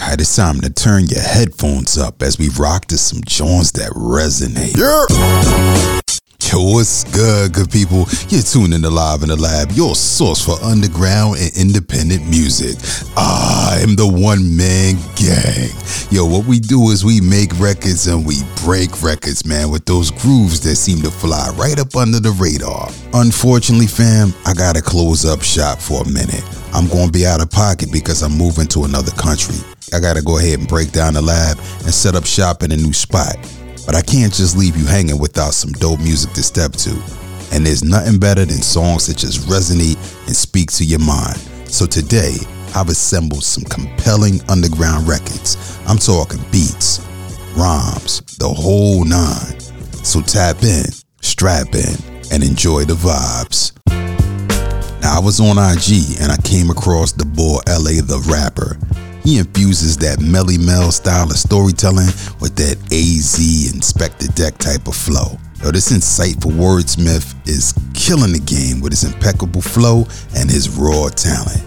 Alright, it's time to turn your headphones up as we rock to some joints that resonate. Yeah. What's good, good people? You're tuning in to Live in the Lab, your source for underground and independent music. I am the one man gang. Yo, what we do is we make records and we break records, man, with those grooves that seem to fly right up under the radar. Unfortunately, fam, I gotta close up shop for a minute. I'm gonna be out of pocket because I'm moving to another country. I gotta go ahead and break down the lab and set up shop in a new spot. But I can't just leave you hanging without some dope music to step to. And there's nothing better than songs that just resonate and speak to your mind. So today, I've assembled some compelling underground records. I'm talking beats, rhymes, the whole nine. So tap in, strap in, and enjoy the vibes. Now, I was on IG and I came across the boy LA the rapper. He infuses that Melle Mel style of storytelling with that AZ Inspectah Deck type of flow. Yo, this insightful wordsmith is killing the game with his impeccable flow and his raw talent.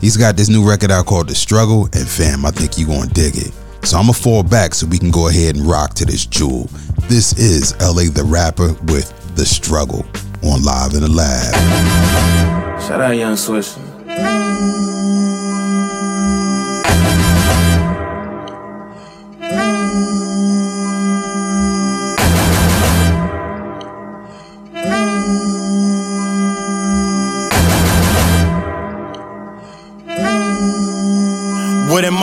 He's got this new record out called The Struggle, and fam, I think you're gonna dig it. So I'ma fall back so we can go ahead and rock to this jewel. This is LA the Rapper with The Struggle on Live in the Lab. Shout out Young Swisher.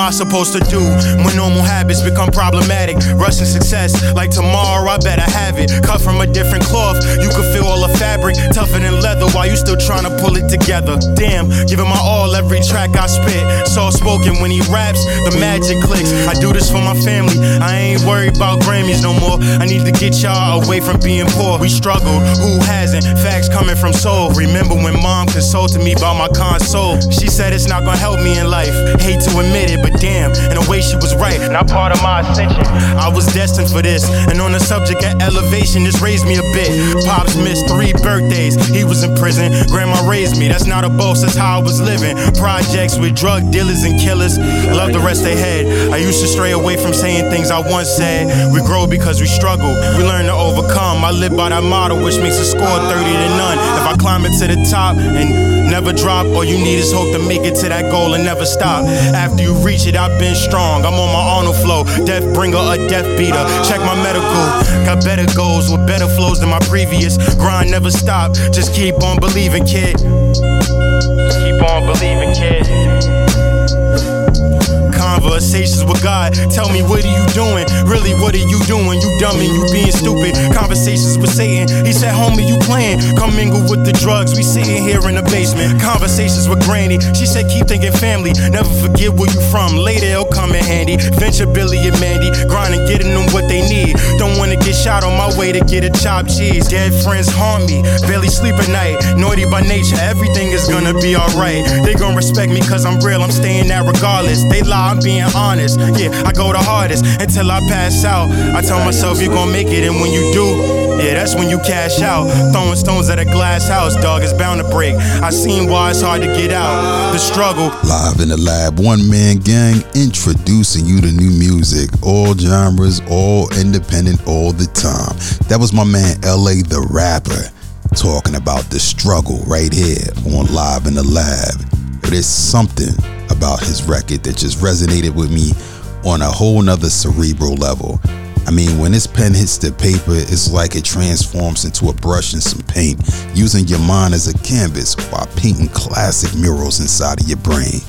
I supposed to do when normal habits become problematic? Rushing success like tomorrow, I better have it. Cut from a different cloth, you can feel all the fabric tougher than leather while you still trying to pull it together. Damn, giving my all every track I spit. Soft spoken when he raps, the magic clicks. I do this for my family, I ain't worried about Grammys no more. I need to get y'all away from being poor. We struggled, who hasn't? Facts coming from soul. Remember when mom consulted me about my console? She said it's not gonna help me in life. Hate to admit it, but damn, in a way she was right. Not part of my ascension. I was destined for this, and on the subject of elevation, this raised me a bit. Pops missed three birthdays, he was in prison. Grandma raised me, that's not a boast, that's how I was living. Projects with drug dealers and killers, love the rest they had. I used to stray away from saying things I once said. We grow because we struggle, we learn to overcome. I live by that motto, which makes a score 30 to none. If I climb it to the top and never drop, all you need is hope to make it to that goal and never stop. After you reach it, I've been strong. I'm on my Arnold flow. Death bringer, a death beater. Check my medical. Got better goals with better flows than my previous. Grind never stop. Just keep on believing, kid. Keep on believing, kid. Conversations with God. Tell me, what are you doing? Really, what are you doing? You dumb and you being stupid. Conversations with Satan. He said, homie, you playing. Come mingle with the drugs. We sitting here in the basement. Conversations with Granny. She said, keep thinking family. Never forget where you from. Later, it'll come in handy. Venture Billy and Mandy. Grinding, getting them what they need. Don't wanna get shot on my way to get a chopped cheese. Dead friends haunt me. Barely sleep at night. Naughty by nature. Everything is gonna be alright. They gon' respect me cause I'm real. I'm staying out regardless. They lie, I'm being honest. Yeah, I go the hardest until I pass out. I tell myself you gon' make it, and when you do, yeah, that's when you cash out. Throwing stones at a glass house, dog, it's bound to break. I seen why it's hard to get out. The struggle. Live in the lab, one man gang introducing you to new music, all genres, all independent, all the time. That was my man LA the rapper talking about the struggle right here on Live in the Lab. There's something about his record that just resonated with me on a whole nother cerebral level. I mean, when his pen hits the paper, it's like it transforms into a brush and some paint, using your mind as a canvas while painting classic murals inside of your brain.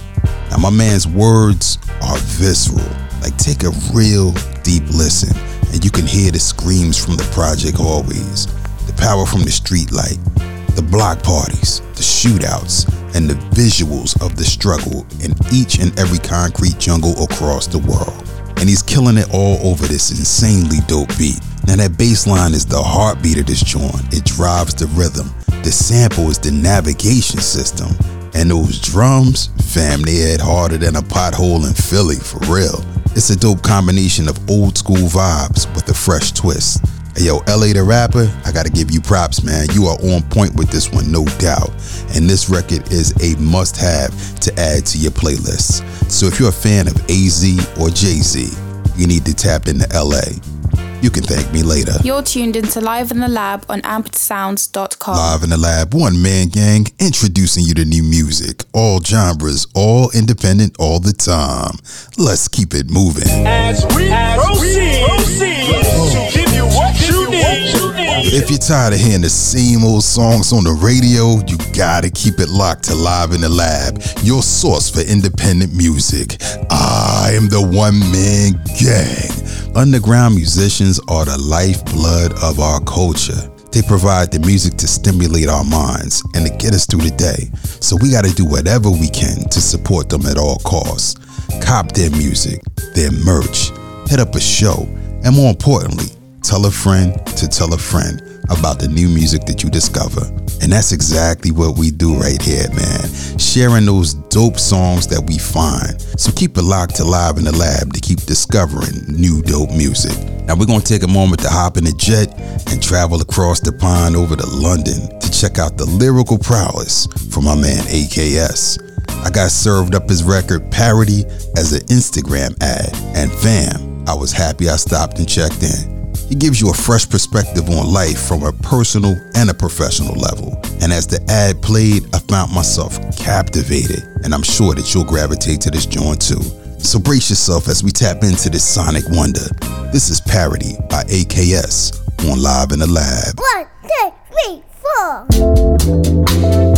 Now, my man's words are visceral. Like, take a real deep listen, and you can hear the screams from the project always, the power from the street light, the block parties, the shootouts, and the visuals of the struggle in each and every concrete jungle across the world. And he's killing it all over this insanely dope beat. Now, that bass line is the heartbeat of this joint, it drives the rhythm. The sample is the navigation system. And those drums, fam, they hit harder than a pothole in Philly, for real. It's a dope combination of old school vibes with a fresh twist. Yo, LA the rapper, I gotta give you props, man. You are on point with this one, no doubt. And this record is a must have to add to your playlist. So if you're a fan of AZ or Jay Z, you need to tap into LA. You can thank me later. You're tuned into Live in the Lab on ampedsounds.com. Live in the Lab, one man gang, introducing you to new music. All genres, all independent, all the time. Let's keep it moving. As we as proceed, proceed to give you what you need. If you're tired of hearing the same old songs on the radio, you gotta keep it locked to Live in the Lab, your source for independent music. I am the one man gang. Underground musicians are the lifeblood of our culture. They provide the music to stimulate our minds and to get us through the day. So we got to do whatever we can to support them at all costs. Cop their music, their merch, hit up a show, and more importantly, tell a friend to tell a friend about the new music that you discover. And that's exactly what we do right here, man. Sharing those dope songs that we find. So keep it locked to Live in the Lab to keep discovering new dope music. Now we're going to take a moment to hop in a jet and travel across the pond over to London to check out the lyrical prowess from my man AKS. I got served up his record Parity as an Instagram ad, and fam, I was happy I stopped and checked in. He gives you a fresh perspective on life from a personal and a professional level. And as the ad played, I found myself captivated, and I'm sure that you'll gravitate to this joint too. So brace yourself as we tap into this sonic wonder. This is Parity by AKS on Live in the Lab. One, two, three, four.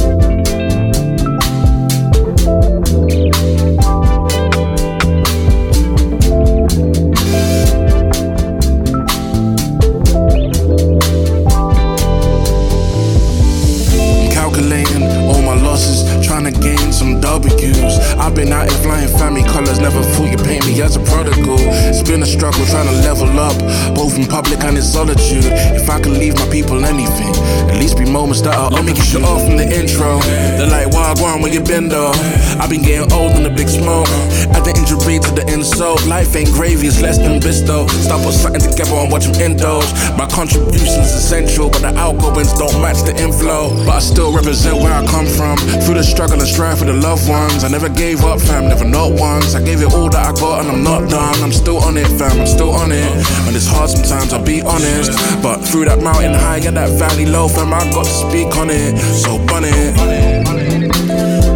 I've been out here flying family colors, never thought you paint me as a prodigal. It's been a struggle trying to level up, both in public and in solitude. If I could leave my people anything, at least be moments that are. Let me get you off from the intro. They're like, why go on where you been though? I've been getting old in the big smoke. At the injury to the insult, life ain't gravy, it's less than bisto. Stop put something together and watch them indulge. My contribution's essential, but the outgoings don't match the inflow. But I still represent where I come from. Through the struggle and strive for the loved ones. I never gave up, fam, never not once. I gave it all that I got and I'm not done. I'm still on it, fam, I'm still on it. And it's hard sometimes, I'll be honest. But through that mountain high and that valley low, fam, I got to speak on it. So bun it.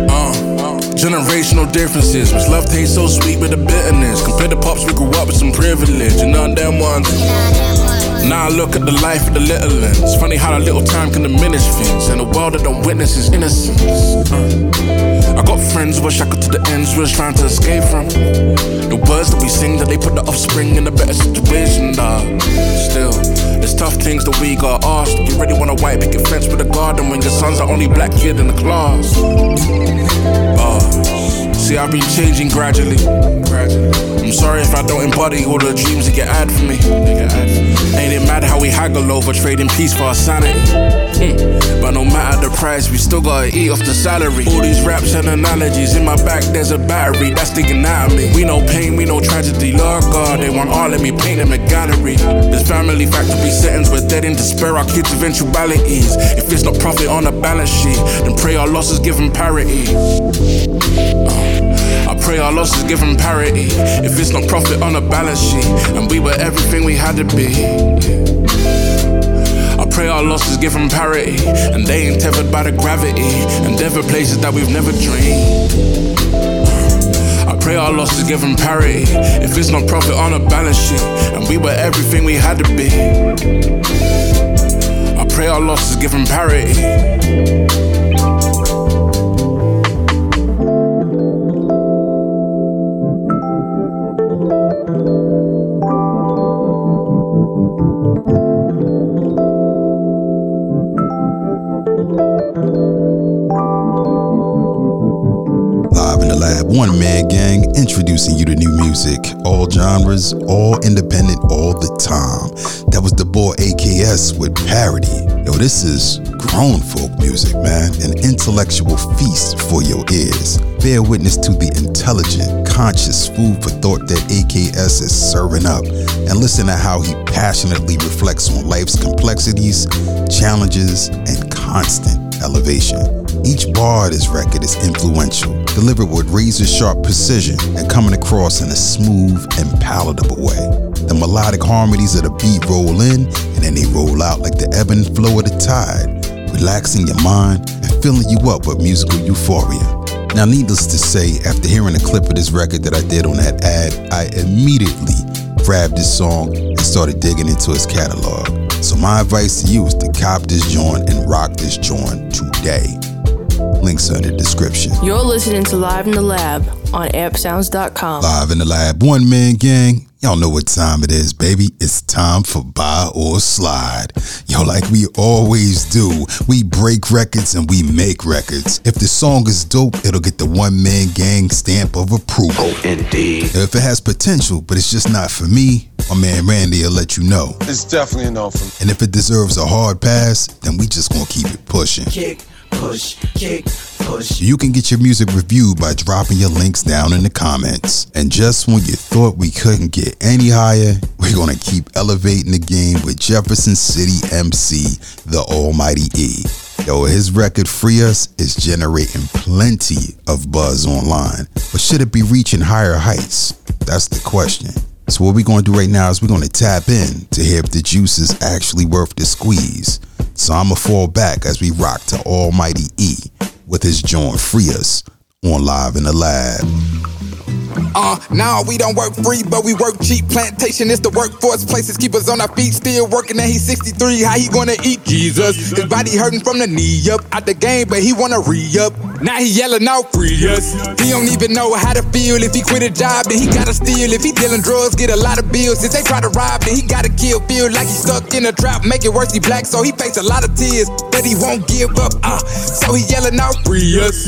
Uh, Generational differences, which love tastes so sweet with the bitterness. Compared to pops, we grew up with some privilege, and none them ones. Now I look at the life of the little ones. funny how a little time can diminish things, and the world that don't witness is innocence. Uh, I got friends wish I could to the ends, we was trying to escape from. The words that we sing that they put the offspring in a better situation, dawg. Still, there's tough things that we got asked. You really want a white picket fence with a garden when your son's the only black kid in the class. Uh, see, I've been changing gradually. I'm sorry if I don't embody all the dreams that get had for me. Ain't it mad how we haggle over trading peace for our sanity? But no matter the price, we still gotta eat off the salary. All these raps and analogies in my back, there's a battery that's sticking out of me. We know pain, we know tragedy. Lord God, they want all, of me paint them a gallery. This family factory settings, we're dead in despair. our kids' eventualities. If it's not profit on a balance sheet, then pray our losses give them parity. Uh. I pray our losses give them parity. If it's not profit on a balance sheet, and we were everything we had to be. I pray our losses give them parity, and they ain't tethered by the gravity, and never places that we've never dreamed. I pray our losses give them parity. If it's not profit on a balance sheet, and we were everything we had to be. I pray our losses give them parity. One man gang, introducing you to new music. All genres, all independent, all the time. That was the boy AKS with Parity. Yo, this is grown folk music, man. An intellectual feast for your ears. Bear witness to the intelligent, conscious food for thought that AKS is serving up. And listen to how he passionately reflects on life's complexities, challenges, and constant elevation. Each bar of this record is influential, delivered with razor sharp precision and coming across in a smooth and palatable way. The melodic harmonies of the beat roll in and then they roll out like the ebb and flow of the tide, relaxing your mind and filling you up with musical euphoria. Now, needless to say, after hearing a clip of this record that I did on that ad, I immediately grabbed this song and started digging into its catalog. So my advice to you is to cop this joint and rock this joint today. Links are in the description. You're listening to Live in the Lab on ampedsounds.com. Live in the lab, one man gang. Y'all know what time it is, baby. It's time for buy or slide. Yo, like we always do, we break records and we make records. If the song is dope, it'll get the one man gang stamp of approval. Oh, indeed. If it has potential, but it's just not for me, my man Randy will let you know. It's definitely a no for me. And if it deserves a hard pass, then we just gonna keep it pushing. kick, push, kick, push. You can get your music reviewed by dropping your links down in the comments. And just when you thought we couldn't get any higher, we're gonna keep elevating the game with Jefferson City MC, the Almighty E. Yo, his record Free Us is generating plenty of buzz online. But should it be reaching higher heights? That's the question. So what we're gonna do right now is we're gonna tap in to hear if the juice is actually worth the squeeze. So I'ma fall back as we rock to Almighty E with his joint Free Us on Live in the Lab. Uh, now we don't work free, but we work cheap. Plantation is the workforce. Places keep us on our feet, still working. And he's 63. How he gonna eat Jesus? His body hurting from the knee up. Out the game, but he wanna re up. Now he yelling out free us. He don't even know how to feel. If he quit a job, then he gotta steal. If he dealing drugs, get a lot of bills. If they try to rob, then he gotta kill. Feel like he's stuck in a trap. Make it worse, he black, so he face a lot of tears. But he won't give up. Uh, so he yelling out free us.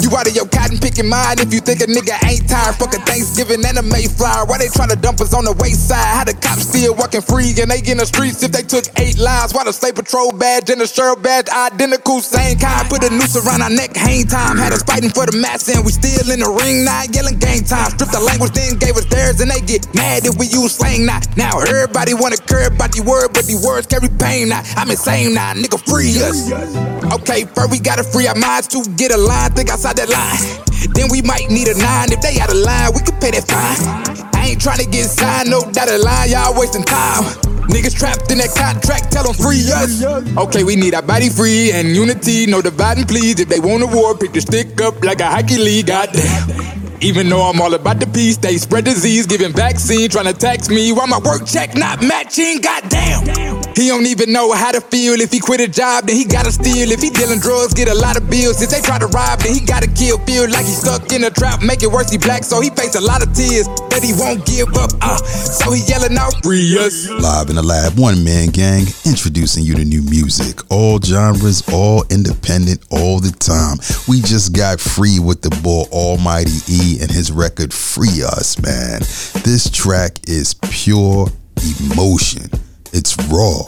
You out of your cotton picking mind if you think a nigga ain't tired. Fucking Thanksgiving and a Mayflower. Why they try to dump us on the wayside? How the cops still walking free and they in the streets if they took eight lives? Why the state patrol badge and the sheriff badge identical, same kind? Put a noose around our neck, hang time. Had us fighting for the mass and we still in the ring now, yelling gang time. Strip the language, then gave us theirs and they get mad if we use slang now. Now everybody wanna care about the word, but the words carry pain now. I'm insane now, nigga, free us. Okay, first we gotta free our minds to get a line, think outside that line. Then we might need a nine. If they out of line, we can pay that fine. I ain't tryna get signed, no doubt dotted line, y'all wasting time. Niggas trapped in that contract, tell them free us. Okay, we need our body free and unity, no dividing, please. If they want a war, pick the stick up like a hockey league, goddamn. Even though I'm all about the peace, they spread disease, giving vaccine, trying to tax me Why my work check not matching. Goddamn. He don't even know how to feel. If he quit a job, then he gotta steal. If he dealing drugs, get a lot of bills. If they try to rob, then he gotta kill. Feel like he's stuck in a trap, make it worse. He black, so he face a lot of tears, but he won't give up. Uh, so he yelling out, free us. Live in the lab, one man gang, introducing you to new music. All genres, all independent, all the time. We just got free with the boy Almighty E and his record Free Us, man. This track is pure emotion. It's raw,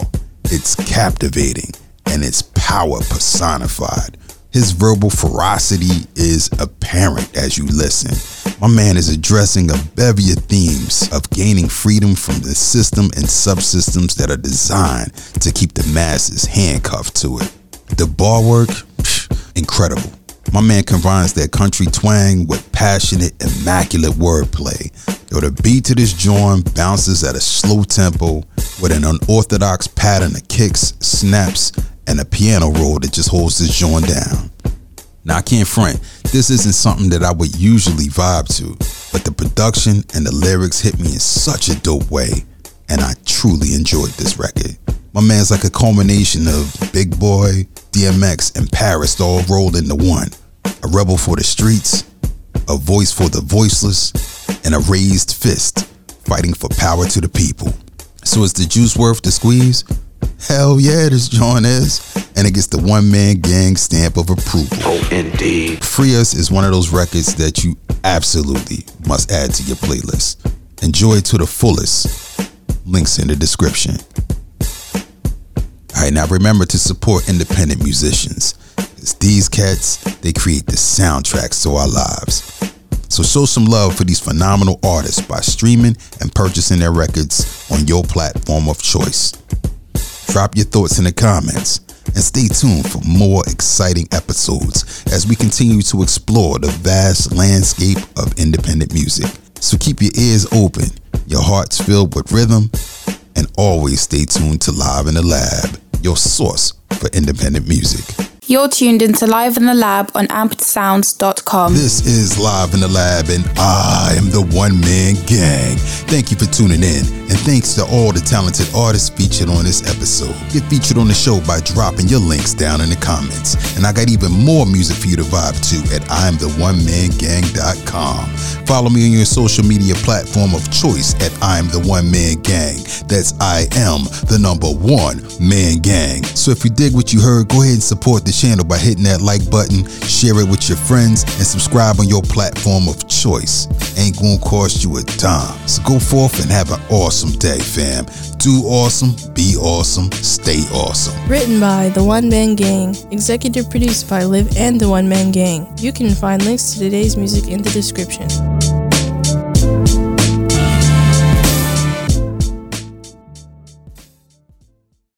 it's captivating, and it's power personified. His verbal ferocity is apparent as you listen. My man is addressing a bevy of themes of gaining freedom from the system and subsystems that are designed to keep the masses handcuffed to it. The bar work, incredible. My man combines that country twang with passionate, immaculate wordplay. Yo, the beat to this joint bounces at a slow tempo with an unorthodox pattern of kicks, snaps, and a piano roll that just holds this joint down. Now, I can't front, this isn't something that I would usually vibe to, but the production and the lyrics hit me in such a dope way, and I truly enjoyed this record. My man's like a culmination of Big Boi, DMX, and Paris all rolled into one. A rebel for the streets, a voice for the voiceless, and a raised fist fighting for power to the people. So is the juice worth the squeeze? Hell yeah, this joint is. And it gets the one man gang stamp of approval. Oh, indeed. Free Us is one of those records that you absolutely must add to your playlist. Enjoy it to the fullest. Links in the description. Right, now remember to support independent musicians. It's these cats, they create the soundtracks to our lives. So show some love for these phenomenal artists by streaming and purchasing their records on your platform of choice. Drop your thoughts in the comments and stay tuned for more exciting episodes as we continue to explore the vast landscape of independent music. So keep your ears open, your hearts filled with rhythm, and always stay tuned to Live in the Lab, your source for independent music. You're tuned into Live in the Lab on ampedsounds.com. This is Live in the Lab, and I am the one man gang. Thank you for tuning in, and thanks to all the talented artists featured on this episode. Get featured on the show by dropping your links down in the comments. And I got even more music for you to vibe to at I'mTheOneManGang.com. Follow me on your social media platform of choice at I'm the One Man Gang. That's I am the number one man gang. So if you dig what you heard, go ahead and support the channel by hitting that like button, share it with your friends, and subscribe on your platform of choice. Ain't gonna cost you a dime. So go forth and have an awesome day, fam. Do awesome, be awesome, stay awesome. Written by The One Man Gang. Executive produced by Liv and The One Man Gang. You can find links to today's music in the description.